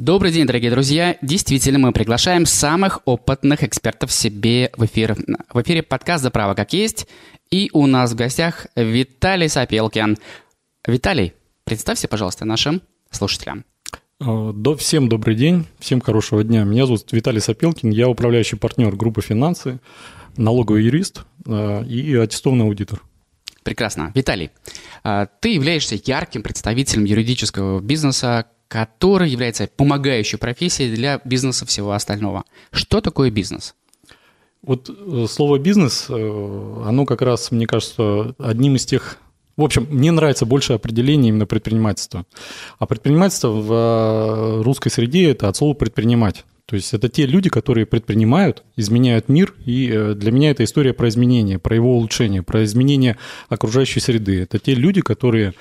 Добрый день, дорогие друзья. Действительно, мы приглашаем самых опытных экспертов себе в эфир. В эфире подкаст «За право как есть». И у нас в гостях Виталий Сапелкин. Виталий, представься, пожалуйста, нашим слушателям. А, до, всем добрый день, всем хорошего дня. Меня зовут Виталий Сапелкин, я управляющий партнер группы «Финансы», налоговый юрист а, и аттестованный аудитор. Прекрасно. Виталий, а, ты являешься ярким представителем юридического бизнеса, который является помогающей профессией для бизнеса всего остального. Что такое бизнес? Вот э, слово «бизнес», э, оно как раз, мне кажется, одним из тех... В общем, мне нравится больше определение именно предпринимательства. А предпринимательство в э, русской среде – это от слова «предпринимать». То есть это те люди, которые предпринимают, изменяют мир, и для меня это история про изменение, про его улучшение, про изменение окружающей среды. Это те люди, которые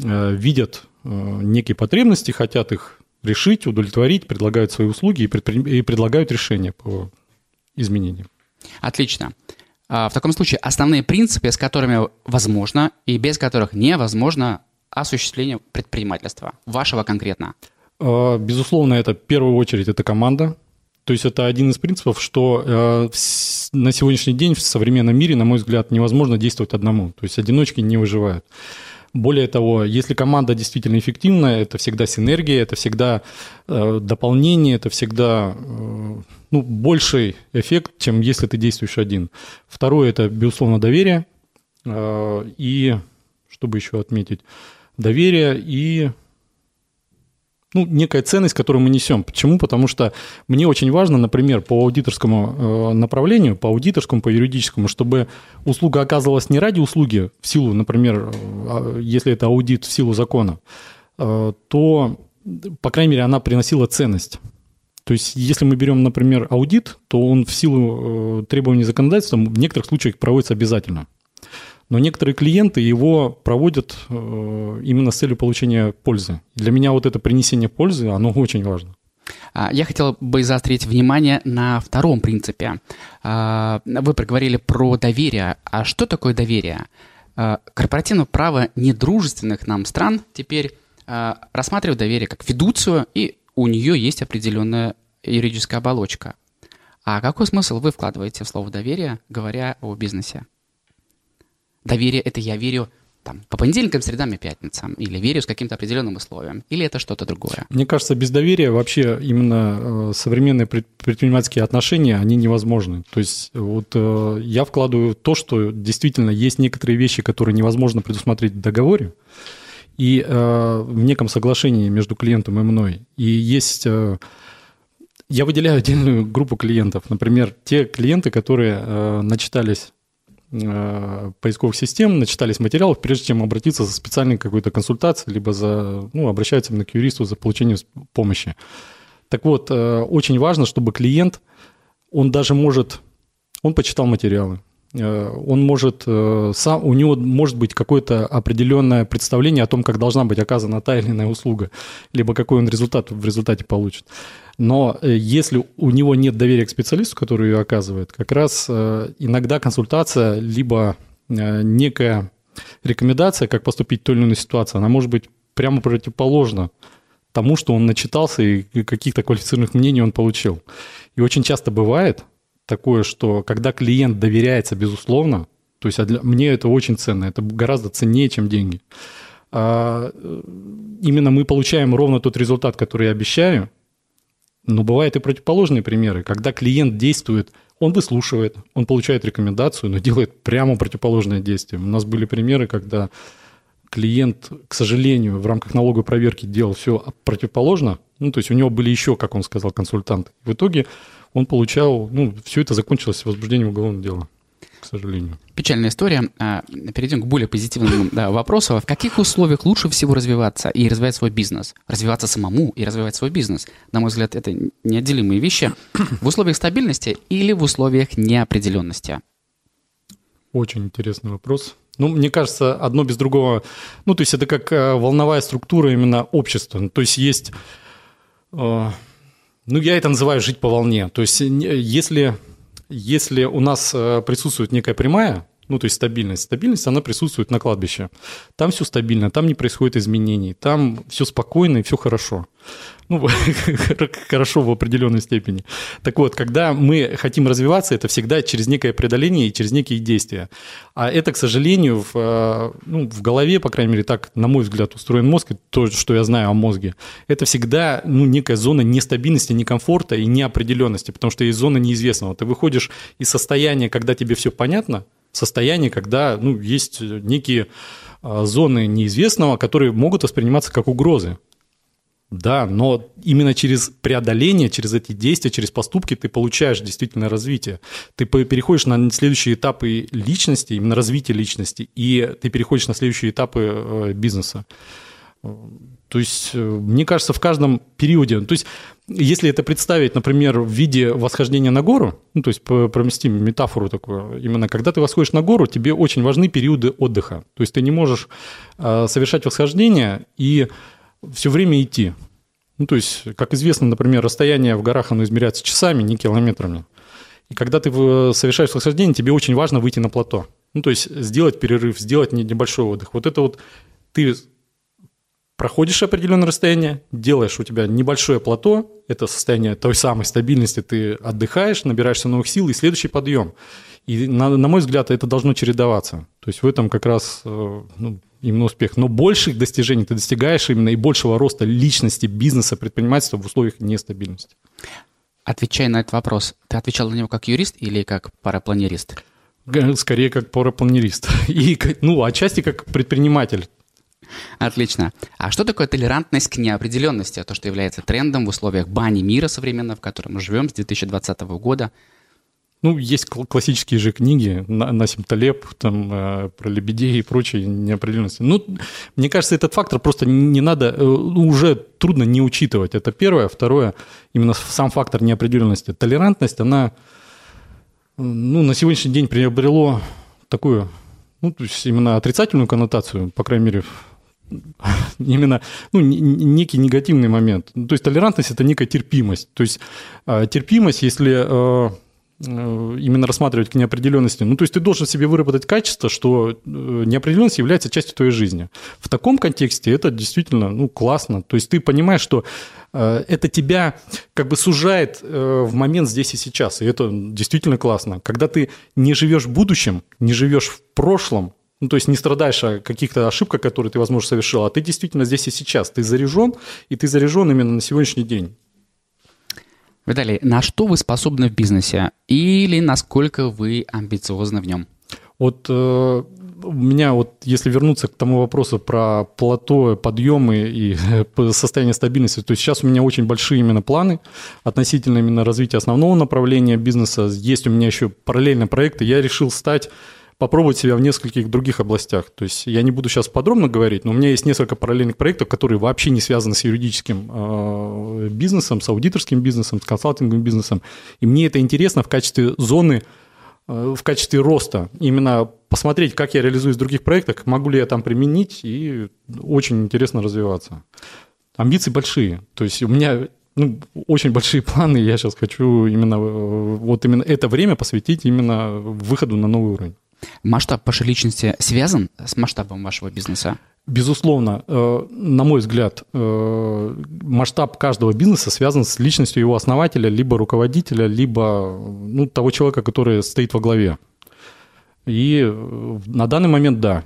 видят некие потребности, хотят их решить, удовлетворить, предлагают свои услуги и, предпри... и предлагают решения по изменениям. Отлично. А, в таком случае основные принципы, с которыми возможно и без которых невозможно осуществление предпринимательства, вашего конкретно? А, безусловно, это в первую очередь это команда. То есть это один из принципов, что а, на сегодняшний день в современном мире, на мой взгляд, невозможно действовать одному. То есть одиночки не выживают. Более того, если команда действительно эффективная, это всегда синергия, это всегда э, дополнение, это всегда э, ну, больший эффект, чем если ты действуешь один. Второе – это, безусловно, доверие. Э, и, чтобы еще отметить, доверие и ну, некая ценность, которую мы несем. Почему? Потому что мне очень важно, например, по аудиторскому э, направлению, по аудиторскому, по юридическому, чтобы услуга оказывалась не ради услуги в силу, например, э, а, если это аудит в силу закона, э, то, по крайней мере, она приносила ценность. То есть, если мы берем, например, аудит, то он в силу требований законодательства в некоторых случаях проводится обязательно. Но некоторые клиенты его проводят э, именно с целью получения пользы. Для меня вот это принесение пользы, оно очень важно. А, я хотел бы заострить внимание на втором принципе. А, вы проговорили про доверие. А что такое доверие? А, корпоративное право недружественных нам стран теперь рассматривает доверие как фидуцию, и у нее есть определенная юридическая оболочка. А какой смысл вы вкладываете в слово доверие, говоря о бизнесе? Доверие – это я верю там, по понедельникам, средам и пятницам, или верю с каким-то определенным условием, или это что-то другое? Мне кажется, без доверия вообще именно э, современные предпринимательские отношения, они невозможны. То есть вот э, я вкладываю то, что действительно есть некоторые вещи, которые невозможно предусмотреть в договоре, и э, в неком соглашении между клиентом и мной. И есть... Я выделяю отдельную группу клиентов. Например, те клиенты, которые начитались Э, поисковых систем, начитались материалов, прежде чем обратиться за специальной какой-то консультацией, либо за, ну, обращаются именно к юристу за получением помощи. Так вот, э, очень важно, чтобы клиент, он даже может, он почитал материалы, э, он может, сам, у него может быть какое-то определенное представление о том, как должна быть оказана та или иная услуга, либо какой он результат в результате получит. Но э, если у него нет доверия к специалисту, который ее оказывает, как раз э, иногда консультация, либо э, некая рекомендация, как поступить в той или иной ситуации, она может быть прямо противоположна тому, что он начитался и каких-то квалифицированных мнений он получил. И очень часто бывает такое, что когда клиент доверяется безусловно, то есть а для, мне это очень ценно, это гораздо ценнее, чем деньги. А, именно мы получаем ровно тот результат, который я обещаю, но бывают и противоположные примеры, когда клиент действует, он выслушивает, он получает рекомендацию, но делает прямо противоположное действие. У нас были примеры, когда клиент, к сожалению, в рамках налоговой проверки делал все противоположно, ну, то есть у него были еще, как он сказал, консультанты. В итоге он получал, ну, все это закончилось возбуждением уголовного дела к сожалению. Печальная история. А, перейдем к более позитивному да, вопросу. В каких условиях лучше всего развиваться и развивать свой бизнес? Развиваться самому и развивать свой бизнес? На мой взгляд, это неотделимые вещи. В условиях стабильности или в условиях неопределенности? Очень интересный вопрос. Ну, мне кажется, одно без другого... Ну, то есть это как э, волновая структура именно общества. То есть есть... Ну, я это называю жить по волне. То есть если если у нас э, присутствует некая прямая, ну, то есть стабильность. Стабильность, она присутствует на кладбище. Там все стабильно, там не происходит изменений, там все спокойно и все хорошо. Ну, хорошо в определенной степени. Так вот, когда мы хотим развиваться, это всегда через некое преодоление и через некие действия. А это, к сожалению, в, э, ну, в голове, по крайней мере, так, на мой взгляд, устроен мозг, то, что я знаю о мозге, это всегда ну, некая зона нестабильности, некомфорта и неопределенности, потому что есть зона неизвестного. Ты выходишь из состояния, когда тебе все понятно, состояние, когда ну, есть некие э, зоны неизвестного, которые могут восприниматься как угрозы. Да, но именно через преодоление, через эти действия, через поступки ты получаешь действительно развитие. Ты переходишь на следующие этапы личности, именно развития личности, и ты переходишь на следующие этапы э, бизнеса. То есть, э, мне кажется, в каждом периоде, то есть, если это представить, например, в виде восхождения на гору, ну, то есть проместим метафору такую, именно когда ты восходишь на гору, тебе очень важны периоды отдыха. То есть ты не можешь э, совершать восхождение и все время идти. Ну, то есть, как известно, например, расстояние в горах, оно измеряется часами, не километрами. И когда ты совершаешь восхождение, тебе очень важно выйти на плато. Ну, то есть, сделать перерыв, сделать небольшой отдых. Вот это вот ты проходишь определенное расстояние, делаешь у тебя небольшое плато, это состояние той самой стабильности, ты отдыхаешь, набираешься новых сил, и следующий подъем. И, на, на мой взгляд, это должно чередоваться. То есть в этом как раз э, ну, именно успех. Но больших достижений ты достигаешь именно и большего роста личности, бизнеса, предпринимательства в условиях нестабильности. Отвечая на этот вопрос, ты отвечал на него как юрист или как парапланерист? Скорее, как парапланерист. И, ну, отчасти как предприниматель. Отлично. А что такое толерантность к неопределенности? То, что является трендом в условиях бани мира современного, в котором мы живем с 2020 года. Ну, есть классические же книги, Насим Талеб, там, э, про лебедей и прочие неопределенности. Ну, мне кажется, этот фактор просто не надо, э, уже трудно не учитывать. Это первое. Второе, именно сам фактор неопределенности. Толерантность, она ну, на сегодняшний день приобрело такую, ну, то есть именно отрицательную коннотацию, по крайней мере, именно ну, некий негативный момент. То есть толерантность – это некая терпимость. То есть э, терпимость, если Э, именно рассматривать к неопределенности. Ну, то есть ты должен себе выработать качество, что э, неопределенность является частью твоей жизни. В таком контексте это действительно ну, классно. То есть ты понимаешь, что э, это тебя как бы сужает в момент здесь и сейчас. И это действительно классно. Когда ты не живешь в будущем, не живешь в прошлом, ну, то есть не страдаешь о каких-то ошибках, которые ты, возможно, совершил, а ты действительно здесь и сейчас. Ты заряжен, и ты заряжен именно на сегодняшний день. Виталий, на что вы способны в бизнесе или насколько вы амбициозны в нем? Вот э, у меня вот, если вернуться к тому вопросу про плато, подъемы и состояние стабильности, то есть сейчас у меня очень большие именно планы относительно именно развития основного направления бизнеса. Есть у меня еще параллельные проекты. Я решил стать попробовать себя в нескольких других областях. То есть я не буду сейчас подробно говорить, но у меня есть несколько параллельных проектов, которые вообще не связаны с юридическим э, бизнесом, с аудиторским бизнесом, с консалтинговым бизнесом. И мне это интересно в качестве зоны, э, в качестве роста. Именно посмотреть, как я реализуюсь в других проектах, могу ли я там применить, и очень интересно развиваться. Амбиции большие. То есть у меня ну, очень большие планы, я сейчас хочу именно э, вот именно это время посвятить именно выходу на новый уровень. Масштаб вашей личности связан с масштабом вашего бизнеса? Безусловно, э, на мой взгляд, э, масштаб каждого бизнеса связан с личностью его основателя, либо руководителя, либо ну, того человека, который стоит во главе. И э, на данный момент да.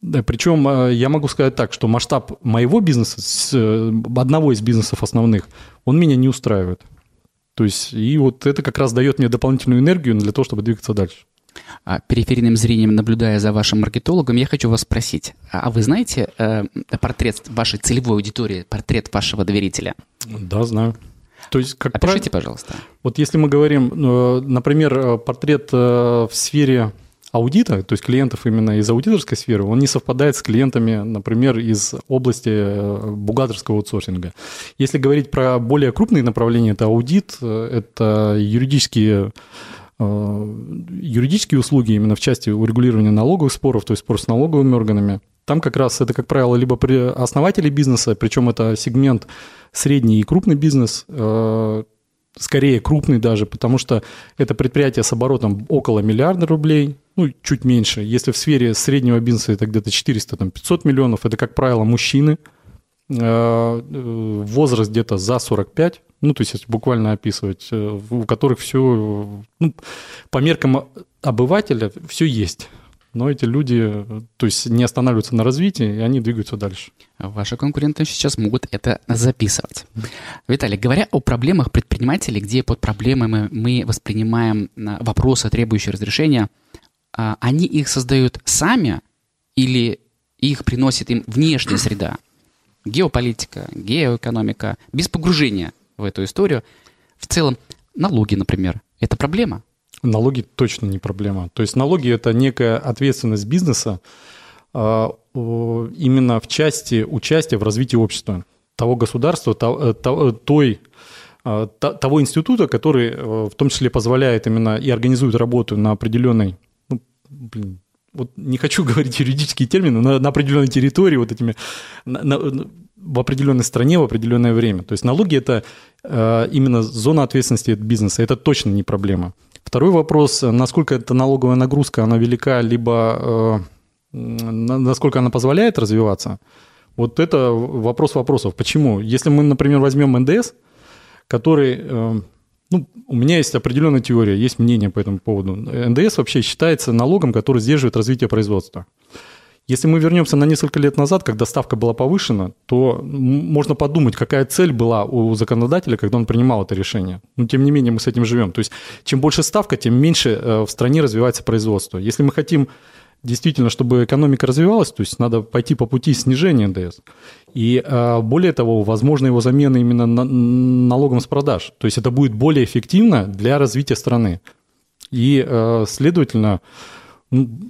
Причем я могу сказать так, что масштаб моего бизнеса, одного из бизнесов основных, он меня не устраивает. То есть, и вот это как раз дает мне дополнительную энергию для того, чтобы двигаться дальше. А, периферийным зрением, наблюдая за вашим маркетологом, я хочу вас спросить, а вы знаете э, портрет вашей целевой аудитории, портрет вашего доверителя? Да, знаю. То есть, как Опишите, прав... пожалуйста. Вот если мы говорим, э, например, э, портрет э, в сфере аудита, то есть клиентов именно из аудиторской сферы, он не совпадает с клиентами, например, из области бухгалтерского аутсорсинга. Если говорить про более крупные направления, это аудит, это юридические юридические услуги именно в части урегулирования налоговых споров, то есть спор с налоговыми органами, там как раз это, как правило, либо основатели бизнеса, причем это сегмент средний и крупный бизнес, э, скорее крупный даже, потому что это предприятие с оборотом около миллиарда рублей, ну, чуть меньше. Если в сфере среднего бизнеса это где-то 400-500 миллионов, это, как правило, мужчины, э, возраст где-то за 45, ну, то есть буквально описывать, э, у которых все, ну, по меркам обывателя все есть. Но эти люди, то есть не останавливаются на развитии, и они двигаются дальше. Ваши конкуренты сейчас могут это записывать. Виталий, говоря о проблемах предпринимателей, где под проблемами мы воспринимаем а, вопросы, требующие разрешения, а, они их создают сами или их приносит им внешняя среда? Геополитика, геоэкономика, без погружения в эту историю. В целом, налоги, например, это проблема? Налоги точно не проблема. То есть налоги – это некая ответственность бизнеса а, именно в части участия в развитии общества, того государства, э, э, той а, того института, который э, в том числе позволяет именно и организует работу на определенной, ну, блин, вот не хочу говорить юридические термины, на, на определенной территории, вот этими, на, на, в определенной стране в определенное время. То есть налоги это э, именно зона ответственности бизнеса, это точно не проблема. Второй вопрос, насколько эта налоговая нагрузка, она велика, либо э, насколько она позволяет развиваться. Вот это вопрос вопросов. Почему? Если мы, например, возьмем НДС, который... Э, ну, у меня есть определенная теория, есть мнение по этому поводу. НДС вообще считается налогом, который сдерживает развитие производства. Если мы вернемся на несколько лет назад, когда ставка была повышена, то можно подумать, какая цель была у законодателя, когда он принимал это решение. Но тем не менее мы с этим живем. То есть чем больше ставка, тем меньше э, в стране развивается производство. Если мы хотим действительно, чтобы экономика развивалась, то есть надо пойти по пути снижения НДС. И э, более того, возможно его замена именно налогом с продаж. То есть это будет более эффективно для развития страны. И, э, следовательно,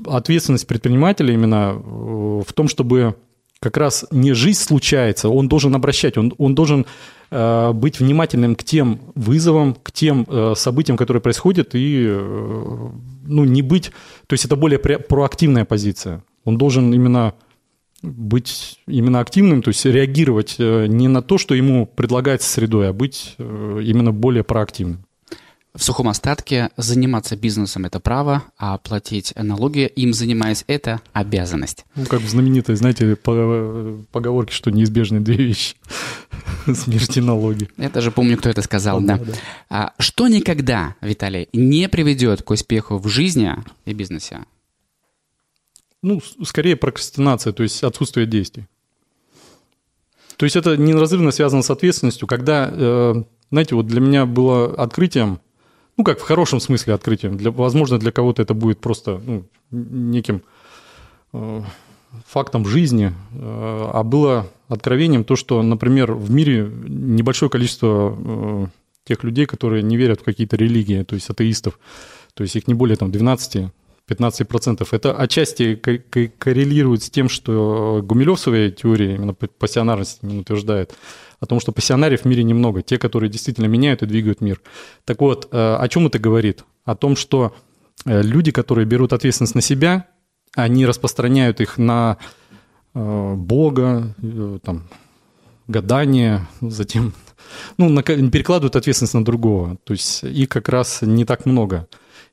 ответственность предпринимателя именно э, в том, чтобы как раз не жизнь случается, он должен обращать, он, он должен быть внимательным к тем вызовам, к тем событиям, которые происходят, и ну, не быть... То есть это более проактивная позиция. Он должен именно быть именно активным, то есть реагировать э, не на то, что ему предлагается средой, а быть э, именно более проактивным в сухом остатке заниматься бизнесом – это право, а платить налоги им занимаясь – это обязанность. Ну, как в знаменитой, знаете, поговорке, что неизбежны две вещи – смерть и налоги. Я даже помню, кто это сказал, да. А, что никогда, Виталий, не приведет к успеху в жизни и бизнесе? Ну, скорее прокрастинация, то есть отсутствие действий. То есть это неразрывно связано с ответственностью, когда, э, знаете, вот для меня было открытием – ну, как в хорошем смысле открытием. Для, возможно, для кого-то это будет просто ну, неким э, фактом жизни, э, а было откровением то, что, например, в мире небольшое количество тех людей, которые не верят в какие-то религии, то есть атеистов, то есть их не более там 12 15%. Это отчасти коррелирует с тем, что Гумилев в своей теории именно пассионарности именно утверждает, о том, что пассионариев в мире немного, те, которые действительно меняют и двигают мир. Так вот, э, о чем это говорит? О том, что э, люди, которые берут ответственность на себя, они распространяют их на э, Бога, там, гадание, затем ну, перекладывают ответственность на другого. То есть их как раз не так много.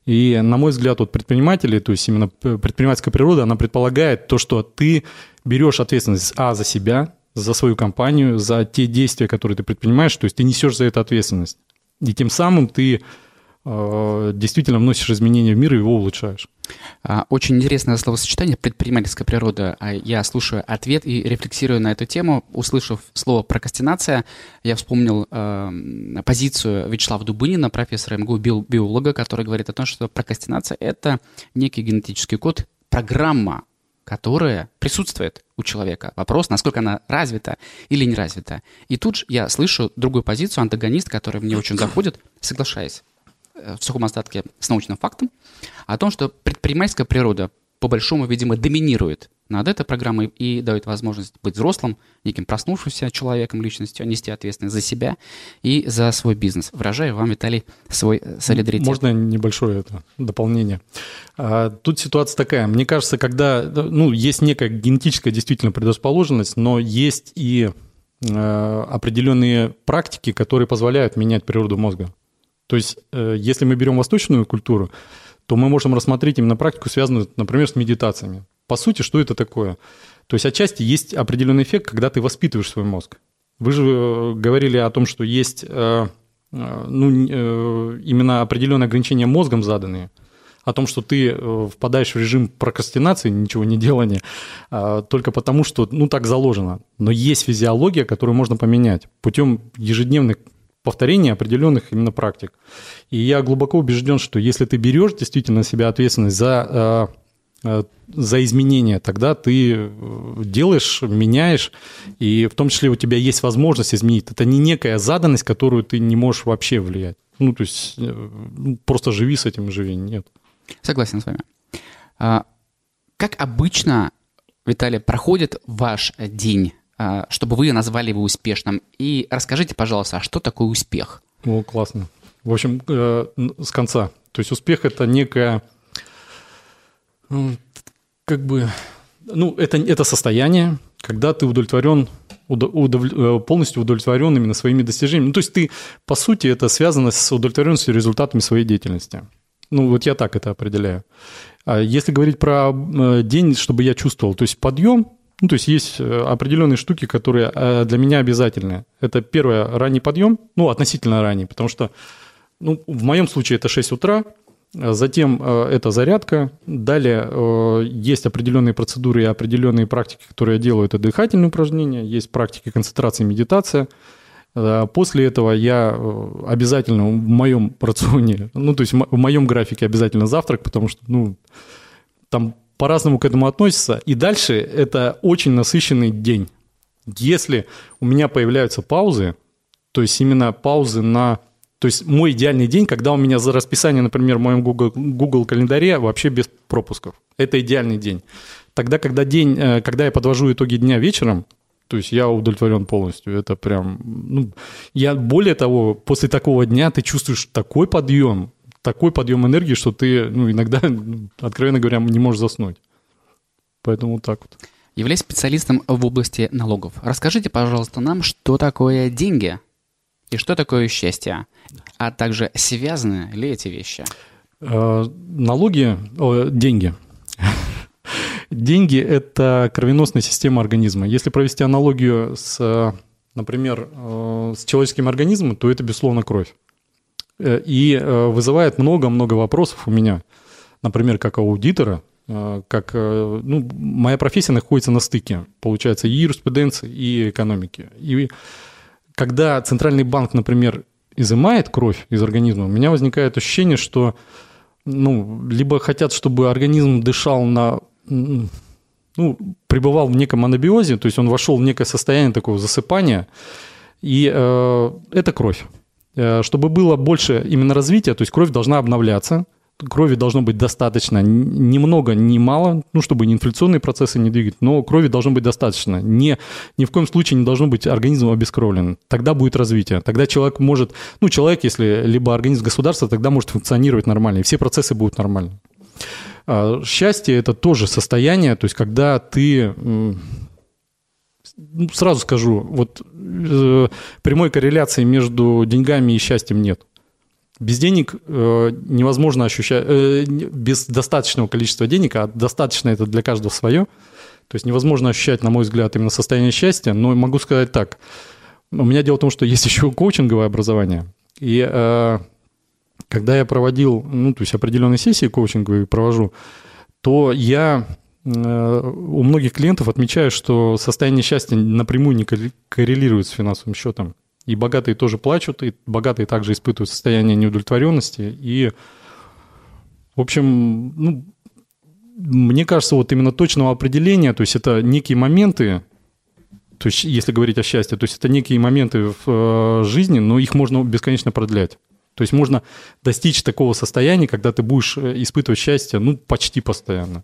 И, на мой взгляд, вот предприниматели, то есть именно предпринимательская природа, она предполагает то, что ты берешь ответственность, а, за себя, за свою компанию, за те действия, которые ты предпринимаешь, то есть ты несешь за это ответственность. И тем самым ты действительно вносишь изменения в мир и его улучшаешь. А, очень интересное словосочетание «предпринимательская природа». А, я слушаю ответ и рефлексирую на эту тему. Услышав слово «прокрастинация», я вспомнил э, позицию Вячеслава Дубынина, профессора МГУ, биолога, который говорит о том, что прокрастинация – это некий генетический код, программа, которая присутствует у человека. Вопрос, насколько она развита или не развита. И тут же я слышу другую позицию, антагонист, который мне очень заходит, соглашаясь э, в сухом остатке с научным фактом, о том, что предпринимательская природа по большому, видимо, доминирует над этой программой и дает возможность быть взрослым, неким проснувшимся человеком, личностью, нести ответственность за себя и за свой бизнес. Выражаю вам, Виталий, свой э, солидаритет. Можно небольшое это дополнение? А, тут ситуация такая. Мне кажется, когда ну, есть некая генетическая действительно предрасположенность, но есть и э, определенные практики, которые позволяют менять природу мозга. То есть, э, если мы берем восточную культуру, то мы можем рассмотреть именно практику, связанную, например, с медитациями. По сути, что это такое? То есть отчасти есть определенный эффект, когда ты воспитываешь свой мозг. Вы же э, говорили о том, что есть э, ну, именно определенные ограничения мозгом заданные, о том, что ты впадаешь в режим прокрастинации, ничего не делания, а, только потому, что ну, так заложено. Но есть физиология, которую можно поменять путем ежедневных повторения определенных именно практик. И я глубоко убежден, что если ты берешь действительно на себя ответственность за Э, за изменения, тогда ты э, делаешь, меняешь, и в том числе у тебя есть возможность изменить. Это не некая заданность, которую ты не можешь вообще влиять. Ну, то есть э, ну, просто живи с этим живи, нет. Согласен с вами. А, как обычно, Виталий, проходит ваш день, чтобы вы назвали его успешным? И расскажите, пожалуйста, а что такое успех? О, классно. В общем, с конца. То есть успех – это некая как бы, ну, это, это состояние, когда ты удовлетворен, удов, э, полностью удовлетворен именно своими достижениями. Ну, то есть ты, по сути, это связано с удовлетворенностью результатами своей деятельности. Ну, вот я так это определяю. А если говорить про э, день, чтобы я чувствовал, то есть подъем, ну, то есть есть э, определенные штуки, которые для меня обязательны. Это первое, ранний подъем, ну, относительно ранний, потому что, ну, в моем случае это 6 утра, Затем э, это зарядка. Далее э, есть определенные процедуры и определенные практики, которые я делаю. Это дыхательные упражнения, есть практики концентрации медитация. Э, после этого я обязательно в моем рационе, ну, то есть в моем графике обязательно завтрак, потому что, ну, там по-разному к этому относятся. И дальше это очень насыщенный день. Если у меня появляются паузы, то есть именно паузы на то есть мой идеальный день, когда у меня за расписание, например, в моем Google, Google календаре вообще без пропусков. Это идеальный день. Тогда, когда день, э, когда я подвожу итоги дня вечером, то есть я удовлетворен полностью. Это прям, ну, я более того, после такого дня ты чувствуешь такой подъем, такой подъем энергии, что ты, ну, иногда, откровенно говоря, не можешь заснуть. Поэтому вот так вот. Являясь специалистом в области налогов, расскажите, пожалуйста, нам, что такое деньги и что такое счастье, а также связаны ли эти вещи? Э, налоги, о, деньги. Деньги – это кровеносная система организма. Если провести аналогию с, например, э, с человеческим организмом, то это, безусловно, кровь. Э, и вызывает много-много вопросов у меня. Например, как аудитора, как ну, моя профессия находится на стыке, получается, и юриспруденции, и экономики. И когда центральный банк, например, изымает кровь из организма, у меня возникает ощущение, что ну, либо хотят, чтобы организм дышал на ну, пребывал в неком анабиозе, то есть он вошел в некое состояние такого засыпания, и э, это кровь. Э, чтобы было больше именно развития, то есть кровь должна обновляться, крови должно быть достаточно, ни много, ни мало, ну, чтобы не инфляционные процессы не двигать, но крови должно быть достаточно. Не, ни в коем случае не должно быть организм обескровлен. Тогда будет развитие. Тогда человек может, ну, человек, если либо организм государства, тогда может функционировать нормально, и все процессы будут нормальны. А, счастье – это тоже состояние, то есть когда ты сразу скажу, вот э, прямой корреляции между деньгами и счастьем нет. Без денег э, невозможно ощущать, э, без достаточного количества денег, а достаточно это для каждого свое, то есть невозможно ощущать, на мой взгляд, именно состояние счастья, но могу сказать так. У меня дело в том, что есть еще коучинговое образование, и э, когда я проводил, ну, то есть определенные сессии коучинговые провожу, то я у многих клиентов отмечаю, что состояние счастья напрямую не коррелирует с финансовым счетом. И богатые тоже плачут, и богатые также испытывают состояние неудовлетворенности. И, в общем, ну, мне кажется, вот именно точного определения, то есть это некие моменты, то есть если говорить о счастье, то есть это некие моменты в э, жизни, но их можно бесконечно продлять. То есть можно достичь такого состояния, когда ты будешь э, испытывать счастье, ну, почти постоянно.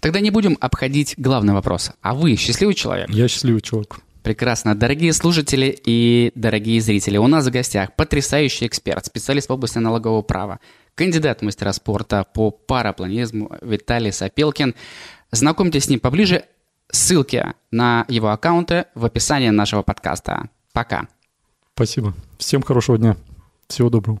Тогда не будем обходить главный вопрос. А вы счастливый человек? Я счастливый человек. Прекрасно. Дорогие слушатели и дорогие зрители, у нас в гостях потрясающий эксперт, специалист в области налогового права, кандидат в мастера спорта по парапланизму Виталий Сапелкин. Знакомьтесь с ним поближе. Ссылки на его аккаунты в описании нашего подкаста. Пока. Спасибо. Всем хорошего дня. Всего доброго.